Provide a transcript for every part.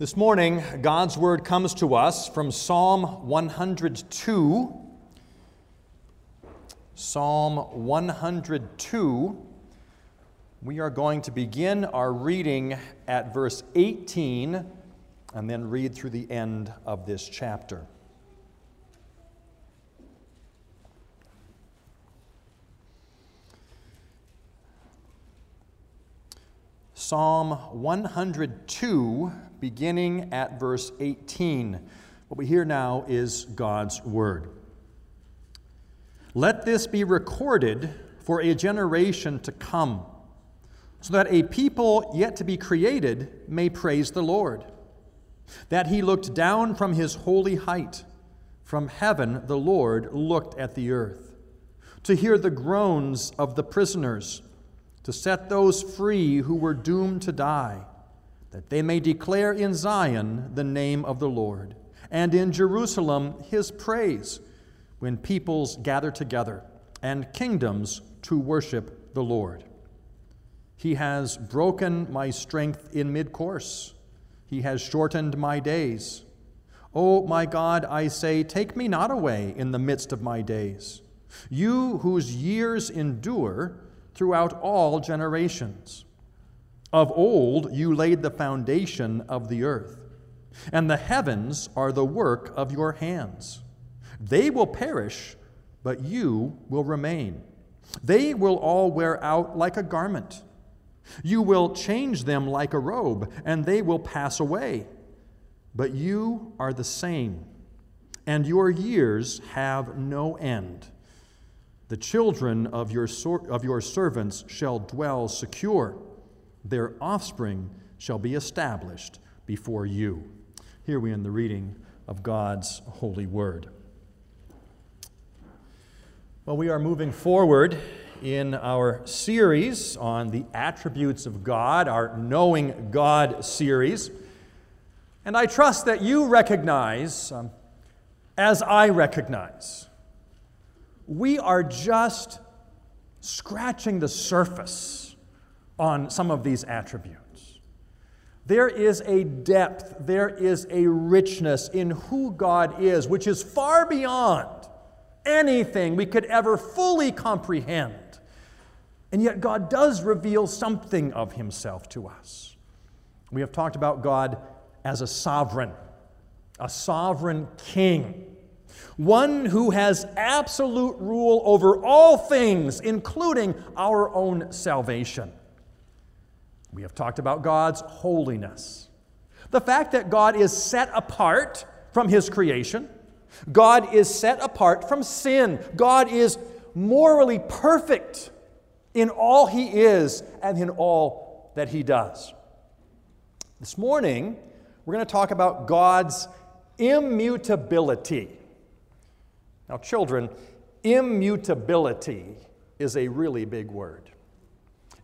This morning, God's word comes to us from Psalm 102. Psalm 102. We are going to begin our reading at verse 18 and then read through the end of this chapter. Psalm 102 beginning at verse 18. What we hear now is God's word. Let this be recorded for a generation to come, so that a people yet to be created may praise the Lord. That he looked down from his holy height. From heaven, the Lord looked at the earth, to hear the groans of the prisoners, to set those free who were doomed to die that they may declare in Zion the name of the Lord, and in Jerusalem his praise, when peoples gather together and kingdoms to worship the Lord. He has broken my strength in mid course, he has shortened my days. O oh, my God, I say, take me not away in the midst of my days. You whose years endure throughout all generations. Of old you laid the foundation of the earth, and the heavens are the work of your hands. They will perish, but you will remain. They will all wear out like a garment. You will change them like a robe, and they will pass away. But you are the same, and your years have no end. The children of your, of your servants shall dwell secure their offspring shall be established before you. Here we end the reading of God's holy word. Well, we are moving forward in our series on the attributes of God, our Knowing God series. And I trust that you recognize, um, as I recognize, we are just scratching the surface on some of these attributes. There is a depth, there is a richness in who God is, which is far beyond anything we could ever fully comprehend. And yet, God does reveal something of Himself to us. We have talked about God as a sovereign, a sovereign king, one who has absolute rule over all things, including our own salvation. We have talked about God's holiness. The fact that God is set apart from His creation, God is set apart from sin, God is morally perfect in all He is and in all that He does. This morning, we're going to talk about God's immutability. Now, children, immutability is a really big word.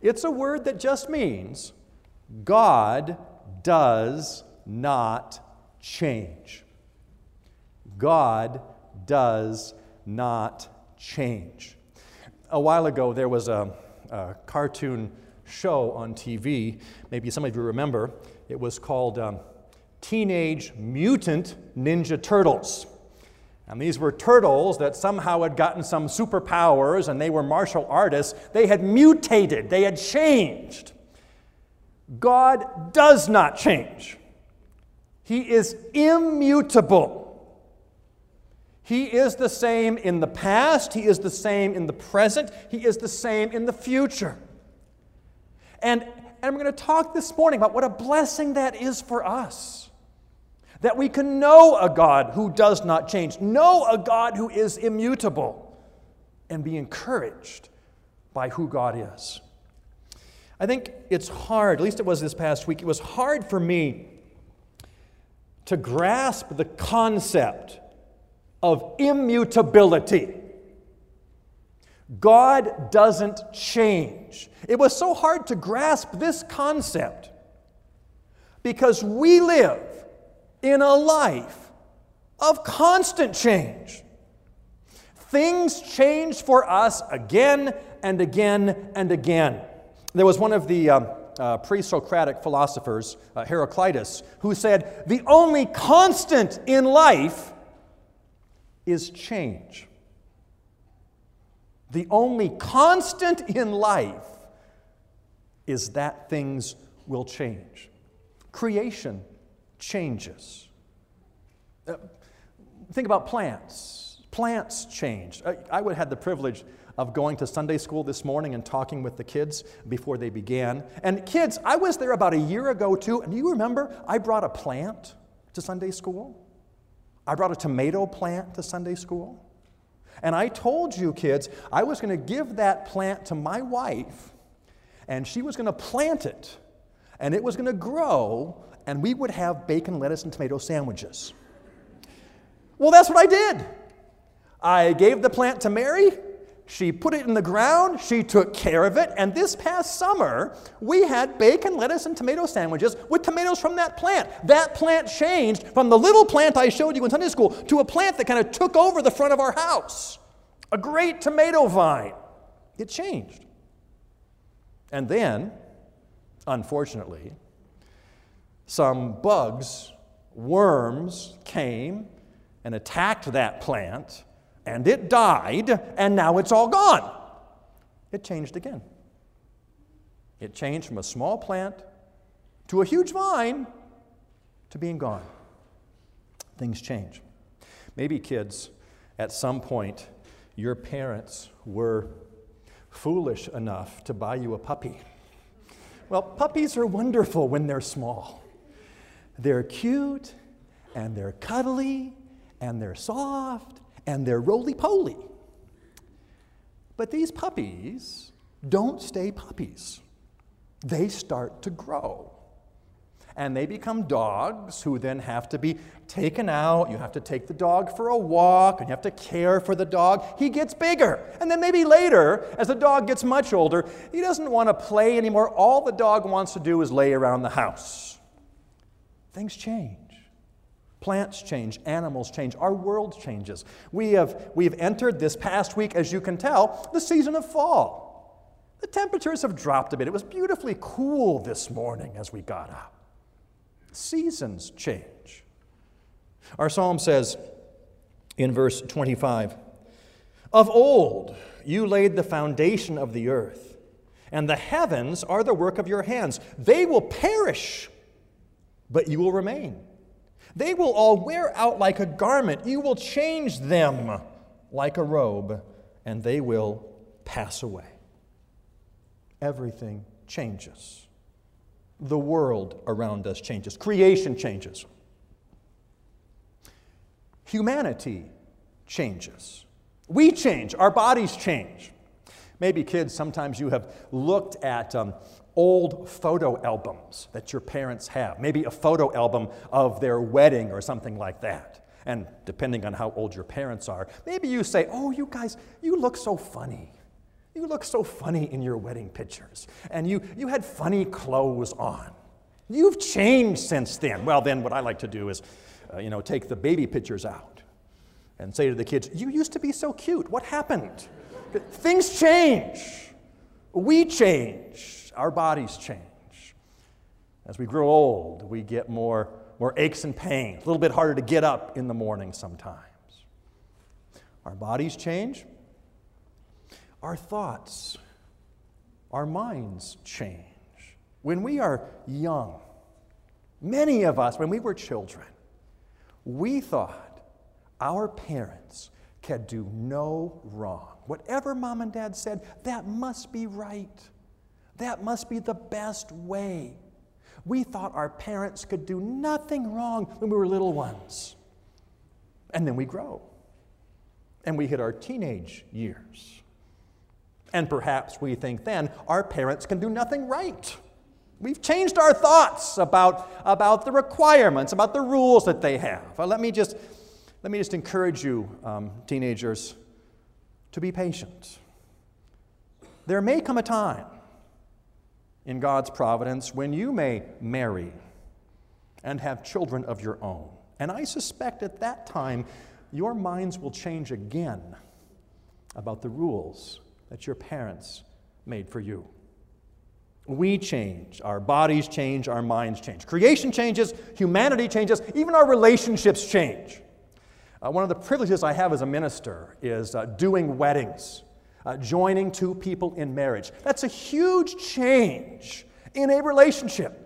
It's a word that just means God does not change. God does not change. A while ago, there was a, a cartoon show on TV. Maybe some of you remember. It was called um, Teenage Mutant Ninja Turtles. And these were turtles that somehow had gotten some superpowers and they were martial artists. They had mutated, they had changed. God does not change, He is immutable. He is the same in the past, He is the same in the present, He is the same in the future. And, and I'm going to talk this morning about what a blessing that is for us. That we can know a God who does not change, know a God who is immutable, and be encouraged by who God is. I think it's hard, at least it was this past week, it was hard for me to grasp the concept of immutability. God doesn't change. It was so hard to grasp this concept because we live in a life of constant change. Things change for us again and again and again. There was one of the um, uh, pre Socratic philosophers, uh, Heraclitus, who said, The only constant in life is change. The only constant in life is that things will change. Creation changes. Uh, think about plants. Plants change. I, I would have had the privilege of going to Sunday school this morning and talking with the kids before they began. And kids, I was there about a year ago too, and do you remember I brought a plant to Sunday school? I brought a tomato plant to Sunday school. And I told you, kids, I was going to give that plant to my wife, and she was going to plant it, and it was going to grow, and we would have bacon, lettuce, and tomato sandwiches. Well, that's what I did. I gave the plant to Mary. She put it in the ground, she took care of it, and this past summer, we had bacon, lettuce, and tomato sandwiches with tomatoes from that plant. That plant changed from the little plant I showed you in Sunday school to a plant that kind of took over the front of our house. A great tomato vine. It changed. And then, unfortunately, some bugs, worms came and attacked that plant and it died, and now it's all gone. It changed again. It changed from a small plant to a huge vine to being gone. Things change. Maybe, kids, at some point, your parents were foolish enough to buy you a puppy. Well, puppies are wonderful when they're small. They're cute, and they're cuddly, and they're soft, and they're roly poly. But these puppies don't stay puppies, they start to grow. And they become dogs who then have to be taken out. You have to take the dog for a walk and you have to care for the dog. He gets bigger. And then maybe later, as the dog gets much older, he doesn't want to play anymore. All the dog wants to do is lay around the house. Things change. Plants change, animals change, our world changes. We have, we have entered this past week, as you can tell, the season of fall. The temperatures have dropped a bit. It was beautifully cool this morning as we got up. Seasons change. Our psalm says in verse 25 Of old you laid the foundation of the earth, and the heavens are the work of your hands. They will perish, but you will remain. They will all wear out like a garment. You will change them like a robe, and they will pass away. Everything changes. The world around us changes. Creation changes. Humanity changes. We change. Our bodies change. Maybe, kids, sometimes you have looked at um, old photo albums that your parents have, maybe a photo album of their wedding or something like that. And depending on how old your parents are, maybe you say, Oh, you guys, you look so funny. You look so funny in your wedding pictures. And you, you had funny clothes on. You've changed since then. Well, then what I like to do is, uh, you know, take the baby pictures out and say to the kids, You used to be so cute. What happened? Things change. We change our bodies change. As we grow old, we get more, more aches and pains, a little bit harder to get up in the morning sometimes. Our bodies change. Our thoughts, our minds change. When we are young, many of us, when we were children, we thought our parents could do no wrong. Whatever mom and dad said, that must be right. That must be the best way. We thought our parents could do nothing wrong when we were little ones. And then we grow. And we hit our teenage years. And perhaps we think then our parents can do nothing right. We've changed our thoughts about, about the requirements, about the rules that they have. Well, let, me just, let me just encourage you, um, teenagers, to be patient. There may come a time in God's providence when you may marry and have children of your own. And I suspect at that time your minds will change again about the rules that your parents made for you. We change, our bodies change, our minds change. Creation changes, humanity changes, even our relationships change. Uh, one of the privileges I have as a minister is uh, doing weddings, uh, joining two people in marriage. That's a huge change in a relationship.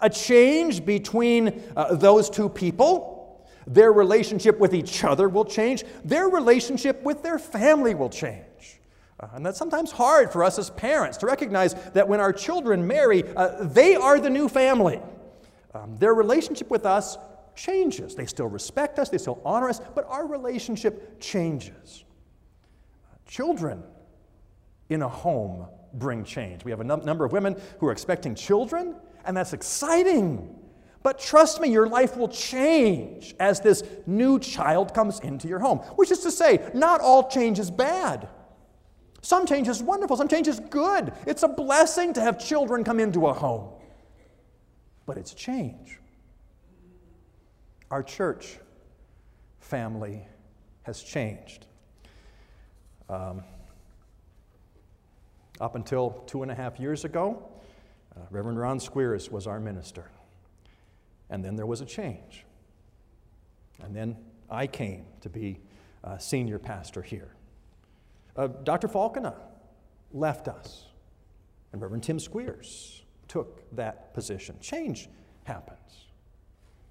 A change between uh, those two people, their relationship with each other will change, their relationship with their family will change. Uh, and that's sometimes hard for us as parents to recognize that when our children marry, uh, they are the new family. Um, their relationship with us changes. They still respect us, they still honor us, but our relationship changes. Children in a home bring change. We have a num- number of women who are expecting children, and that's exciting. But trust me, your life will change as this new child comes into your home. Which is to say, not all change is bad. Some change is wonderful, some change is good. It's a blessing to have children come into a home. But it's change. Our church family has changed. Um, up until two and a half years ago, uh, Reverend Ron Squeers was our minister. And then there was a change. And then I came to be uh, senior pastor here. Uh, Dr. Falconer left us, and Reverend Tim Squeers took that position. Change happens.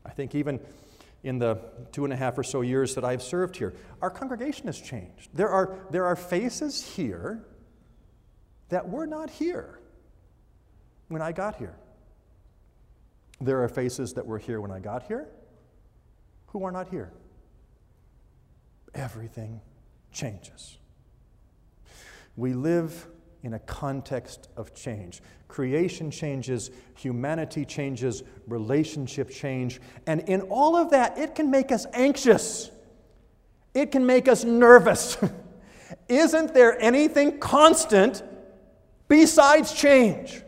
I think even in the two and a half or so years that I've served here, our congregation has changed. There are, there are faces here that were not here when I got here. There are faces that were here when I got here who are not here. Everything changes. We live in a context of change. Creation changes, humanity changes, relationship change, and in all of that, it can make us anxious. It can make us nervous. Isn't there anything constant besides change?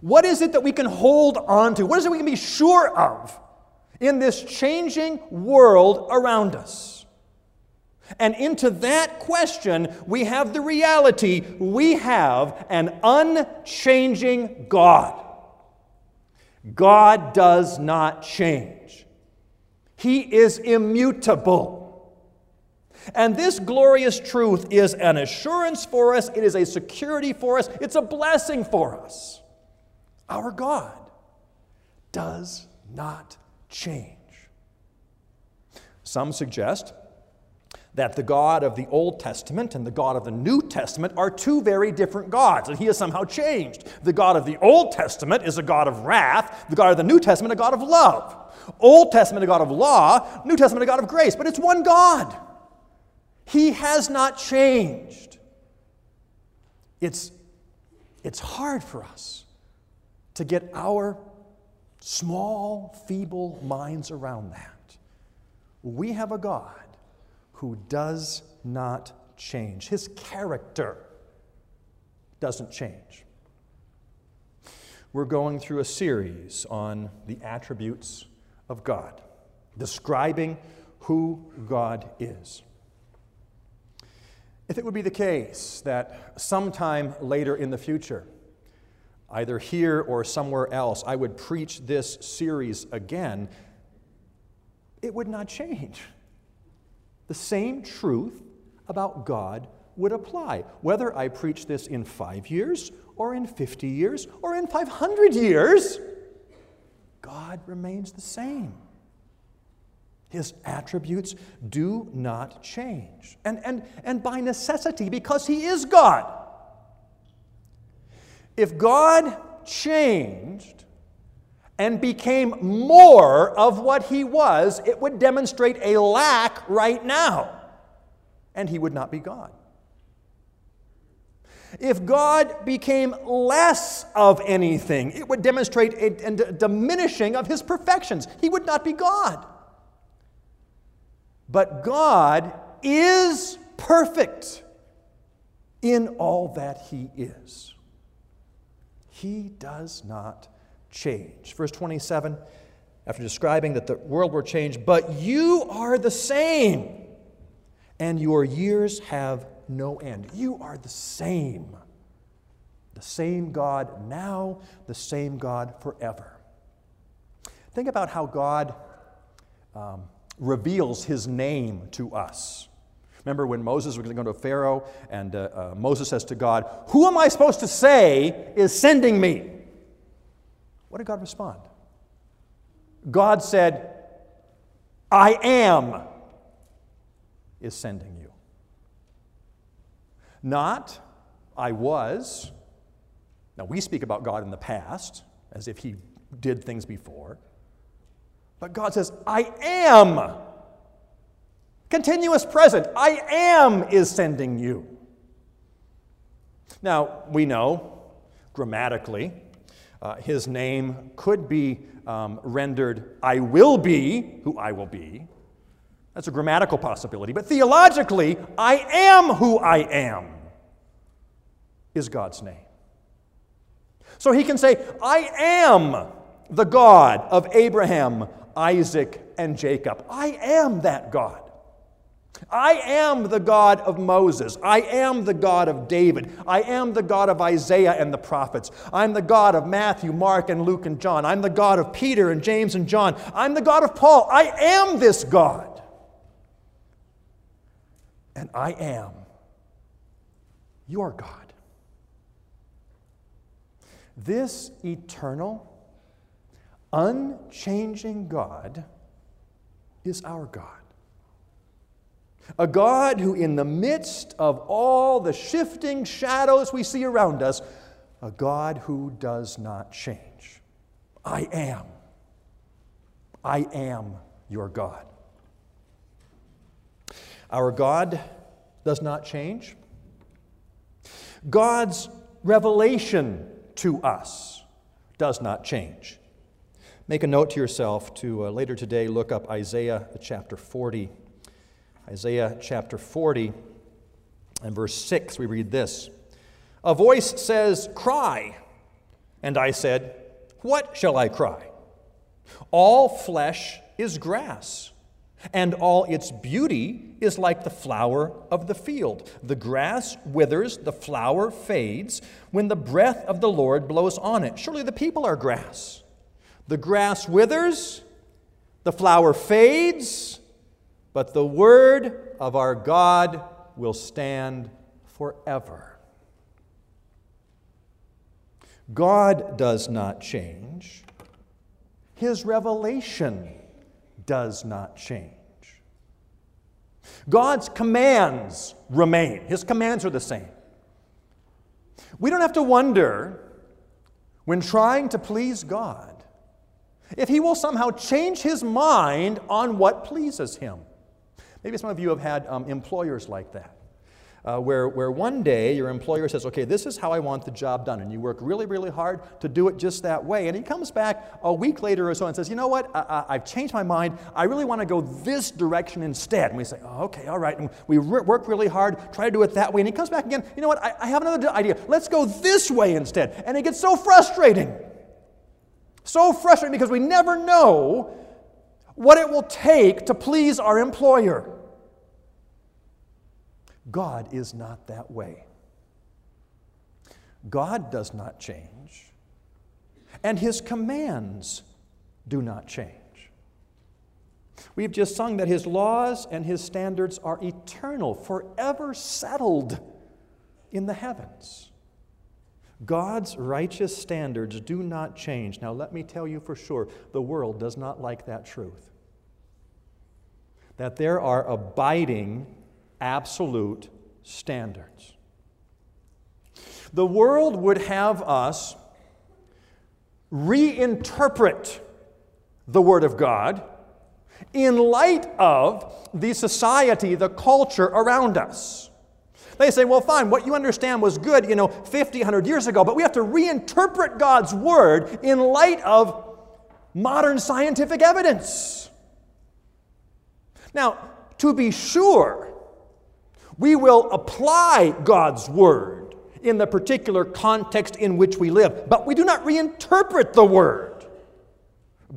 What is it that we can hold on to? What is it we can be sure of in this changing world around us? And into that question, we have the reality we have an unchanging God. God does not change, He is immutable. And this glorious truth is an assurance for us, it is a security for us, it's a blessing for us. Our God does not change. Some suggest that the God of the Old Testament and the God of the New Testament are two very different gods, and he has somehow changed. The God of the Old Testament is a God of wrath, the God of the New Testament, a God of love. Old Testament, a God of law, New Testament, a God of grace, but it's one God. He has not changed. It's, it's hard for us to get our small, feeble minds around that. We have a God who does not change. His character doesn't change. We're going through a series on the attributes of God, describing who God is. If it would be the case that sometime later in the future, either here or somewhere else, I would preach this series again, it would not change the same truth about God would apply. Whether I preach this in five years, or in 50 years, or in 500 years, God remains the same. His attributes do not change. And, and, and by necessity, because He is God. If God changed, and became more of what he was, it would demonstrate a lack right now, and he would not be God. If God became less of anything, it would demonstrate a, a diminishing of his perfections. He would not be God. But God is perfect in all that he is. He does not change. Verse 27, after describing that the world will change, but you are the same, and your years have no end. You are the same. The same God now, the same God forever. Think about how God um, reveals his name to us. Remember when Moses was going to go to Pharaoh, and uh, uh, Moses says to God, Who am I supposed to say is sending me? What did God respond? God said, I am is sending you. Not, I was. Now, we speak about God in the past as if he did things before. But God says, I am. Continuous present. I am is sending you. Now, we know grammatically uh, his name could be um, rendered, I will be who I will be. That's a grammatical possibility. But theologically, I am who I am is God's name. So he can say, I am the God of Abraham, Isaac, and Jacob. I am that God. I am the God of Moses. I am the God of David. I am the God of Isaiah and the prophets. I'm the God of Matthew, Mark, and Luke and John. I'm the God of Peter and James and John. I'm the God of Paul. I am this God. And I am your God. This eternal, unchanging God is our God. A God who, in the midst of all the shifting shadows we see around us, a God who does not change. I am. I am your God. Our God does not change. God's revelation to us does not change. Make a note to yourself to uh, later today look up Isaiah chapter 40. Isaiah chapter 40 and verse 6, we read this A voice says, Cry. And I said, What shall I cry? All flesh is grass, and all its beauty is like the flower of the field. The grass withers, the flower fades, when the breath of the Lord blows on it. Surely the people are grass. The grass withers, the flower fades, but the word of our God will stand forever. God does not change. His revelation does not change. God's commands remain. His commands are the same. We don't have to wonder when trying to please God if He will somehow change His mind on what pleases Him. Maybe some of you have had um, employers like that. Uh, where, where one day your employer says, okay, this is how I want the job done. And you work really, really hard to do it just that way. And he comes back a week later or so and says, you know what, I, have changed my mind. I really want to go this direction instead. And we say, oh, okay, all right. And we re- work really hard, try to do it that way. And he comes back again, you know what, I, I have another idea. Let's go this way instead. And it gets so frustrating. So frustrating because we never know what it will take to please our employer. God is not that way. God does not change, and His commands do not change. We've just sung that His laws and His standards are eternal, forever settled in the heavens. God's righteous standards do not change. Now, let me tell you for sure the world does not like that truth. That there are abiding absolute standards. The world would have us reinterpret the Word of God in light of the society, the culture around us. They say, well, fine, what you understand was good, you know, 50, 100 years ago, but we have to reinterpret God's Word in light of modern scientific evidence. Now, to be sure, we will apply God's word in the particular context in which we live, but we do not reinterpret the word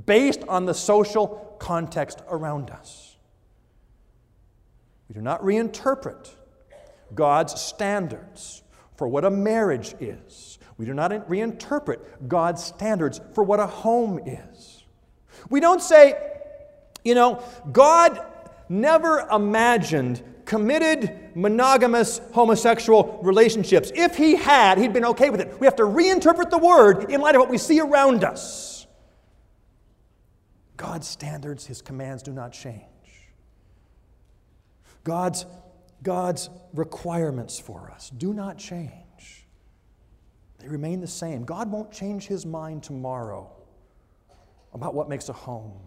based on the social context around us. We do not reinterpret God's standards for what a marriage is. We do not reinterpret God's standards for what a home is. We don't say, you know, God never imagined committed monogamous homosexual relationships. If he had, he'd been okay with it. We have to reinterpret the word in light of what we see around us. God's standards, his commands do not change. God's, God's requirements for us do not change. They remain the same. God won't change his mind tomorrow about what makes a home,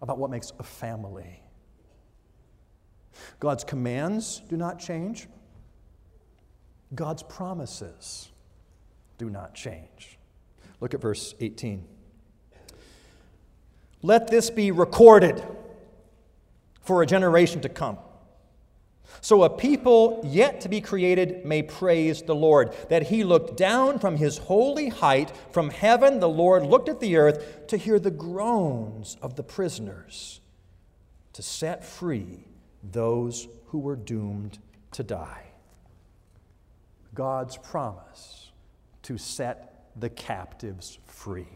about what makes a family. God's commands do not change. God's promises do not change. Look at verse 18. Let this be recorded for a generation to come. So a people yet to be created may praise the Lord, that he looked down from his holy height. From heaven, the Lord looked at the earth to hear the groans of the prisoners, to set free those who were doomed to die. God's promise to set the captives free.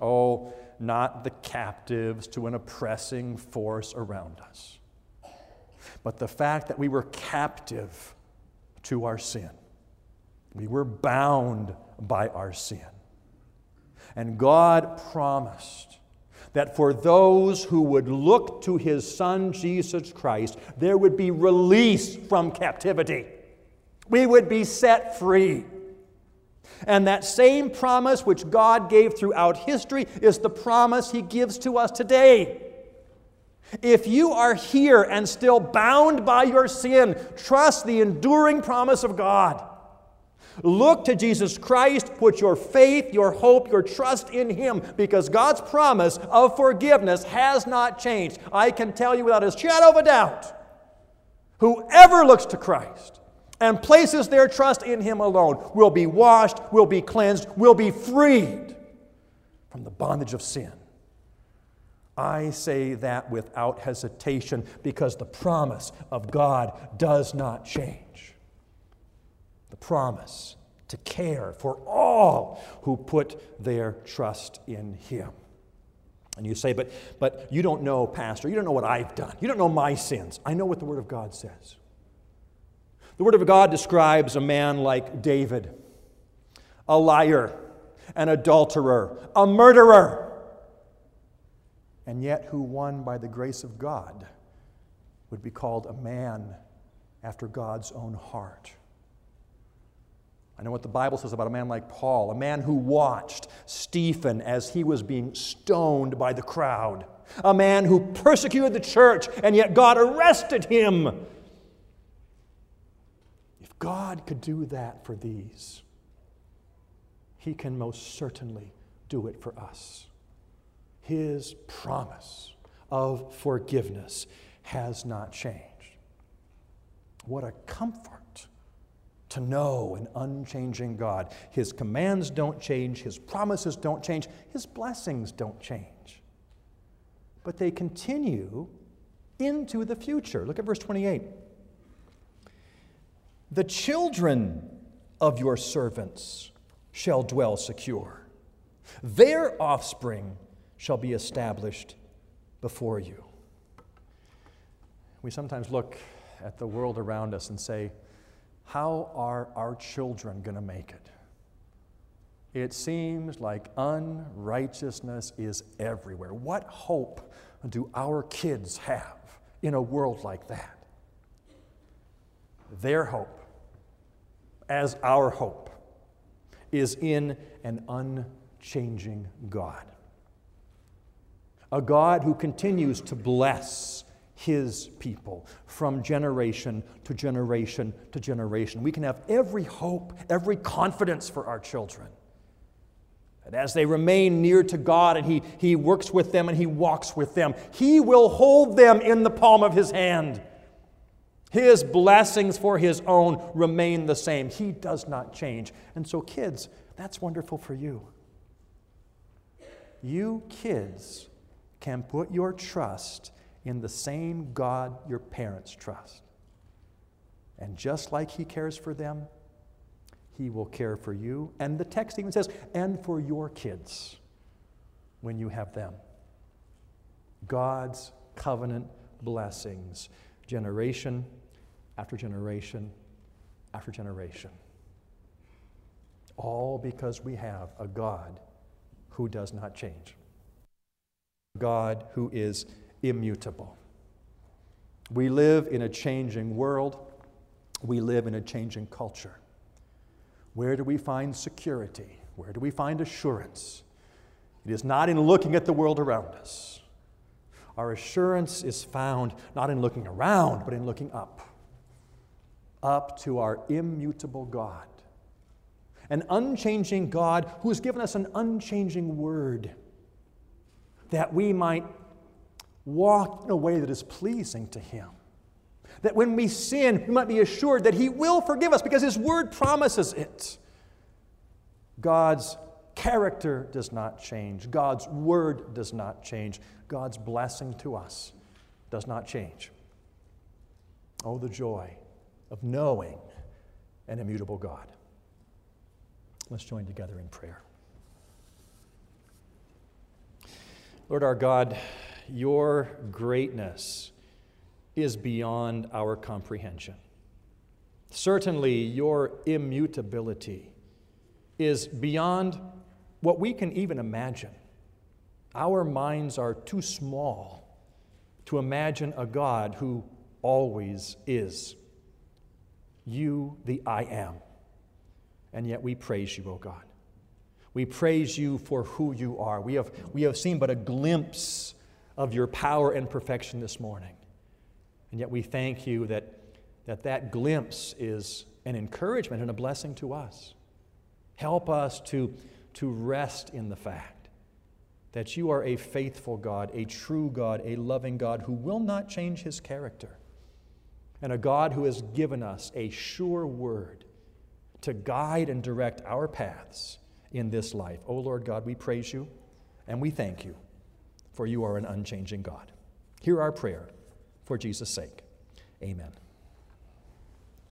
Oh, not the captives to an oppressing force around us, but the fact that we were captive to our sin. We were bound by our sin. And God promised that for those who would look to his Son, Jesus Christ, there would be release from captivity. We would be set free. And that same promise which God gave throughout history is the promise he gives to us today. If you are here and still bound by your sin, trust the enduring promise of God. Look to Jesus Christ, put your faith, your hope, your trust in Him, because God's promise of forgiveness has not changed. I can tell you without a shadow of a doubt whoever looks to Christ and places their trust in Him alone will be washed, will be cleansed, will be freed from the bondage of sin. I say that without hesitation because the promise of God does not change the promise to care for all who put their trust in Him. And you say, but, but you don't know, Pastor. You don't know what I've done. You don't know my sins. I know what the Word of God says. The Word of God describes a man like David, a liar, an adulterer, a murderer, and yet who won by the grace of God would be called a man after God's own heart. I know what the Bible says about a man like Paul, a man who watched Stephen as he was being stoned by the crowd, a man who persecuted the church, and yet God arrested him. If God could do that for these, he can most certainly do it for us. His promise of forgiveness has not changed. What a comfort to know an unchanging God. His commands don't change, His promises don't change, His blessings don't change. But they continue into the future. Look at verse 28. The children of your servants shall dwell secure, their offspring shall be established before you. We sometimes look at the world around us and say, how are our children going to make it? It seems like unrighteousness is everywhere. What hope do our kids have in a world like that? Their hope, as our hope, is in an unchanging God. A God who continues to bless his people from generation to generation to generation. We can have every hope, every confidence for our children. And as they remain near to God and he, he works with them and He walks with them, He will hold them in the palm of His hand. His blessings for His own remain the same. He does not change. And so, kids, that's wonderful for you. You kids can put your trust in the same God your parents trust. And just like He cares for them, He will care for you. And the text even says, and for your kids when you have them. God's covenant blessings, generation after generation after generation. All because we have a God who does not change, God who is immutable. We live in a changing world, we live in a changing culture. Where do we find security? Where do we find assurance? It is not in looking at the world around us. Our assurance is found not in looking around, but in looking up. Up to our immutable God. An unchanging God who has given us an unchanging word that we might walk in a way that is pleasing to Him. That when we sin, we might be assured that He will forgive us because His word promises it. God's character does not change, God's word does not change, God's blessing to us does not change. Oh, the joy of knowing an immutable God. Let's join together in prayer. Lord our God, your greatness is beyond our comprehension. Certainly, your immutability is beyond what we can even imagine. Our minds are too small to imagine a God who always is. You, the I am. And yet we praise you, O God. We praise you for who you are. We have, we have seen but a glimpse of your power and perfection this morning. And yet we thank you that that, that glimpse is an encouragement and a blessing to us. Help us to, to rest in the fact that you are a faithful God, a true God, a loving God who will not change his character, and a God who has given us a sure word to guide and direct our paths in this life. O oh Lord God, we praise you and we thank you for you are an unchanging God. Hear our prayer for Jesus' sake. Amen.